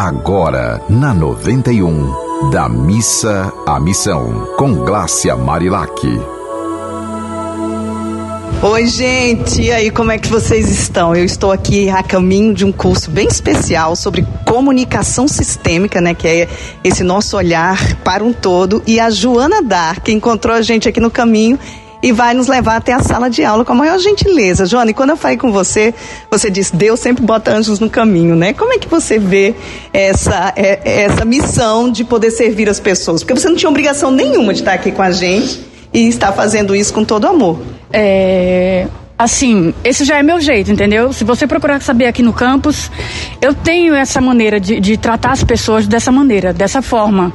agora na 91, da missa à missão, com Glácia Marilac. Oi, gente, e aí, como é que vocês estão? Eu estou aqui a caminho de um curso bem especial sobre comunicação sistêmica, né? Que é esse nosso olhar para um todo. E a Joana Dar, que encontrou a gente aqui no caminho e vai nos levar até a sala de aula com a maior gentileza. Joana, e quando eu falei com você, você disse, Deus sempre bota anjos no caminho, né? Como é que você vê essa, é, essa missão de poder servir as pessoas? Porque você não tinha obrigação nenhuma de estar aqui com a gente e está fazendo isso com todo amor. É, assim, esse já é meu jeito, entendeu? Se você procurar saber aqui no campus, eu tenho essa maneira de, de tratar as pessoas dessa maneira, dessa forma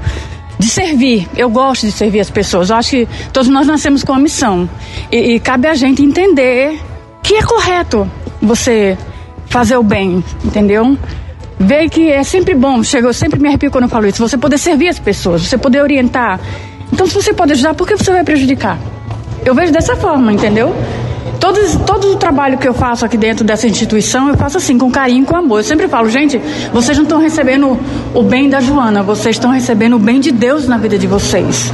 de servir. Eu gosto de servir as pessoas. Eu acho que todos nós nascemos com a missão. E, e cabe a gente entender que é correto você fazer o bem, entendeu? Ver que é sempre bom, chega, eu sempre me arrepio quando eu falo isso, você poder servir as pessoas, você poder orientar. Então, se você pode ajudar, por que você vai prejudicar? Eu vejo dessa forma, entendeu? Todo, todo o trabalho que eu faço aqui dentro dessa instituição, eu faço assim, com carinho, com amor. Eu sempre falo, gente, vocês não estão recebendo o bem da Joana, vocês estão recebendo o bem de Deus na vida de vocês.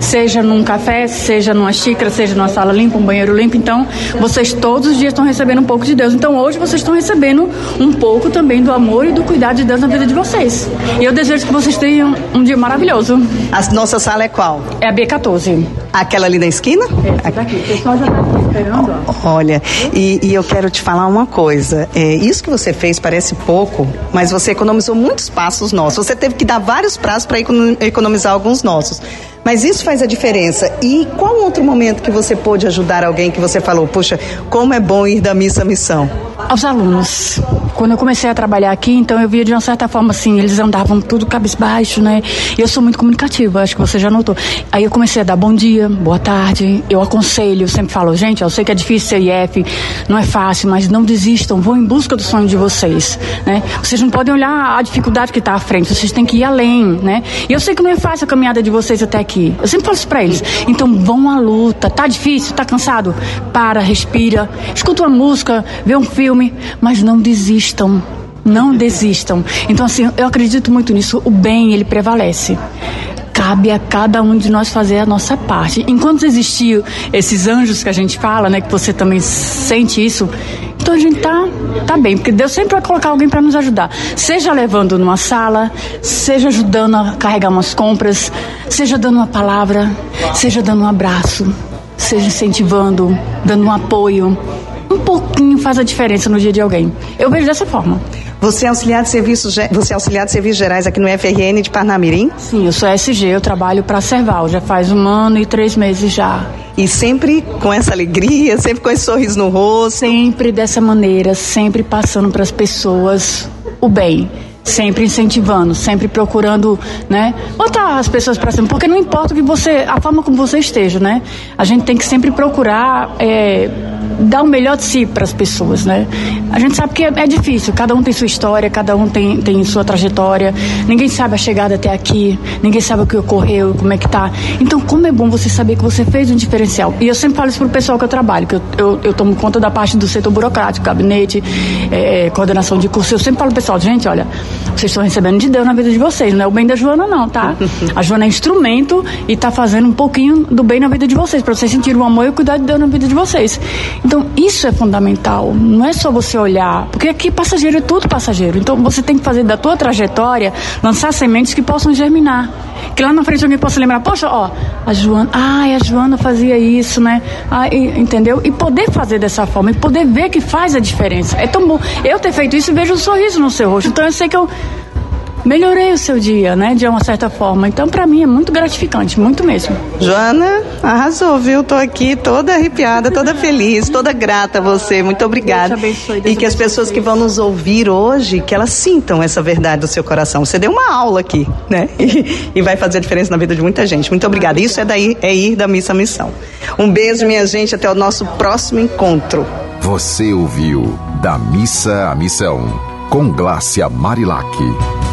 Seja num café, seja numa xícara, seja numa sala limpa, um banheiro limpo. Então, vocês todos os dias estão recebendo um pouco de Deus. Então, hoje vocês estão recebendo um pouco também do amor e do cuidado de Deus na vida de vocês. E eu desejo que vocês tenham um dia maravilhoso. A nossa sala é qual? É a B14. Aquela ali na esquina? Essa daqui. O pessoal já está aqui esperando, ó. Olha, e, e, eu quero te falar uma coisa. É, isso que você fez parece pouco, mas você economizou muitos passos nossos. Você teve que dar vários prazos para economizar alguns nossos. Mas isso faz a diferença. E qual outro momento que você pôde ajudar alguém que você falou, puxa, como é bom ir da missa à missão? Aos alunos. Quando eu comecei a trabalhar aqui, então eu via de uma certa forma assim, eles andavam tudo cabisbaixo, né? E eu sou muito comunicativa, acho que você já notou. Aí eu comecei a dar bom dia, boa tarde, eu aconselho, eu sempre falo, gente, eu sei que é difícil ser IF, não é fácil, mas não desistam, vão em busca do sonho de vocês, né? Vocês não podem olhar a dificuldade que está à frente, vocês têm que ir além, né? E eu sei que não é fácil a caminhada de vocês até aqui. Eu sempre falo isso pra eles. Então vão à luta. Tá difícil? Tá cansado? Para, respira. Escuta uma música, vê um filme, mas não desistam. Não desistam. Então, assim, eu acredito muito nisso. O bem, ele prevalece cabe a cada um de nós fazer a nossa parte. Enquanto existiam esses anjos que a gente fala, né, que você também sente isso, então a gente tá, tá bem, porque Deus sempre vai colocar alguém para nos ajudar. Seja levando numa sala, seja ajudando a carregar umas compras, seja dando uma palavra, seja dando um abraço, seja incentivando, dando um apoio. Um pouquinho faz a diferença no dia de alguém. Eu vejo dessa forma. Você é auxiliar de serviços, você é auxiliar de serviços gerais aqui no FRN de Parnamirim? Sim, eu sou SG, eu trabalho para a Serval, já faz um ano e três meses já. E sempre com essa alegria, sempre com esse sorriso no rosto? Sempre dessa maneira, sempre passando para as pessoas o bem sempre incentivando, sempre procurando, né, botar as pessoas para cima, porque não importa que você, a forma como você esteja, né, a gente tem que sempre procurar é, dar o melhor de si para as pessoas, né? A gente sabe que é, é, difícil, cada um tem sua história, cada um tem, tem sua trajetória, ninguém sabe a chegada até aqui, ninguém sabe o que ocorreu, como é que tá. Então, como é bom você saber que você fez um diferencial. E eu sempre falo isso pro pessoal que eu trabalho, que eu, eu, eu tomo conta da parte do setor burocrático, gabinete, é, coordenação de curso. Eu sempre falo pro pessoal, gente, olha, vocês estão recebendo de Deus na vida de vocês, não é o bem da Joana, não, tá? A Joana é instrumento e tá fazendo um pouquinho do bem na vida de vocês, para vocês sentirem o amor e o cuidado de Deus na vida de vocês. Então, isso é fundamental. Não é só você olhar, porque aqui passageiro é tudo passageiro. Então, você tem que fazer da tua trajetória, lançar sementes que possam germinar. Que lá na frente alguém possa lembrar, poxa, ó, a Joana, ai, a Joana fazia isso, né? Ah, e, entendeu? E poder fazer dessa forma, e poder ver que faz a diferença. É tão bom. Eu ter feito isso e vejo um sorriso no seu rosto. Então, eu sei que eu melhorei o seu dia, né? De uma certa forma. Então, para mim, é muito gratificante, muito mesmo. Joana, arrasou, viu? Tô aqui toda arrepiada, toda feliz, toda grata a você. Muito obrigada. Deus te abençoe, e Deus que as pessoas que vão nos ouvir hoje, que elas sintam essa verdade do seu coração. Você deu uma aula aqui, né? E, e vai fazer a diferença na vida de muita gente. Muito obrigada. Isso é, daí, é ir da missa à missão. Um beijo, minha gente. Até o nosso próximo encontro. Você ouviu Da Missa à Missão, com Glácia Marilac.